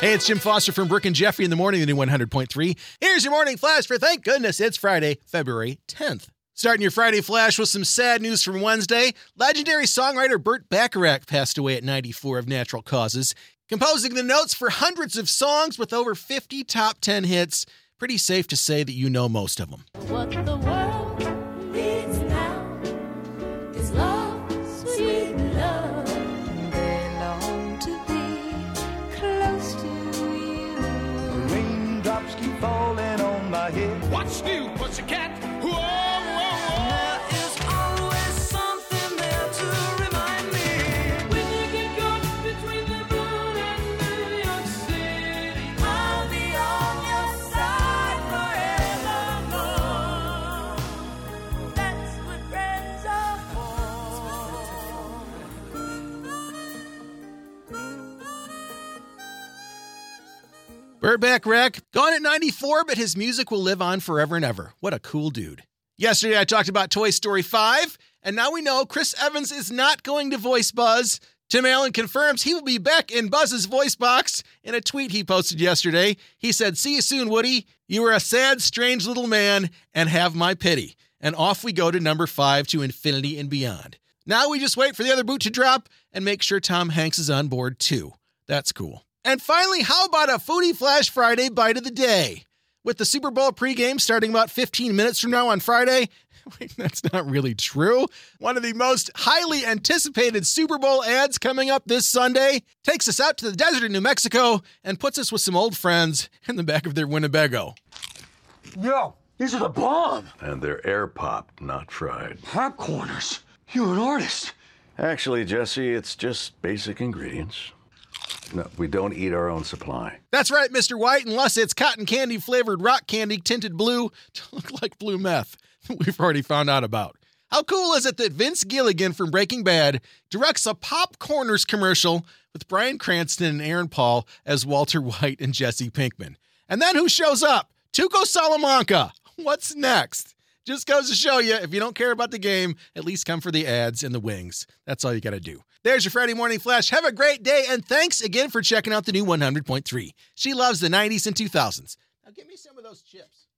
Hey, it's Jim Foster from Brooke and Jeffrey in the morning, the new 100.3. Here's your morning flash for thank goodness it's Friday, February 10th. Starting your Friday flash with some sad news from Wednesday. Legendary songwriter Burt Bacharach passed away at 94 of natural causes, composing the notes for hundreds of songs with over 50 top 10 hits. Pretty safe to say that you know most of them. Head. Burt Bacharach, gone at 94, but his music will live on forever and ever. What a cool dude. Yesterday, I talked about Toy Story 5, and now we know Chris Evans is not going to voice Buzz. Tim Allen confirms he will be back in Buzz's voice box. In a tweet he posted yesterday, he said, See you soon, Woody. You are a sad, strange little man, and have my pity. And off we go to number five to infinity and beyond. Now we just wait for the other boot to drop and make sure Tom Hanks is on board too. That's cool. And finally, how about a Foodie Flash Friday bite of the day? With the Super Bowl pregame starting about 15 minutes from now on Friday, wait, that's not really true. One of the most highly anticipated Super Bowl ads coming up this Sunday takes us out to the desert in New Mexico and puts us with some old friends in the back of their Winnebago. Yo, these are the bomb. And they're air popped, not fried. Popcorners. You're an artist. Actually, Jesse, it's just basic ingredients. No, we don't eat our own supply. That's right, Mr. White, unless it's cotton candy flavored rock candy tinted blue to look like blue meth we've already found out about. How cool is it that Vince Gilligan from Breaking Bad directs a Pop Corners commercial with Bryan Cranston and Aaron Paul as Walter White and Jesse Pinkman? And then who shows up? Tuco Salamanca. What's next? Just goes to show you, if you don't care about the game, at least come for the ads and the wings. That's all you got to do. There's your Friday morning flash. Have a great day, and thanks again for checking out the new 100.3. She loves the 90s and 2000s. Now, give me some of those chips.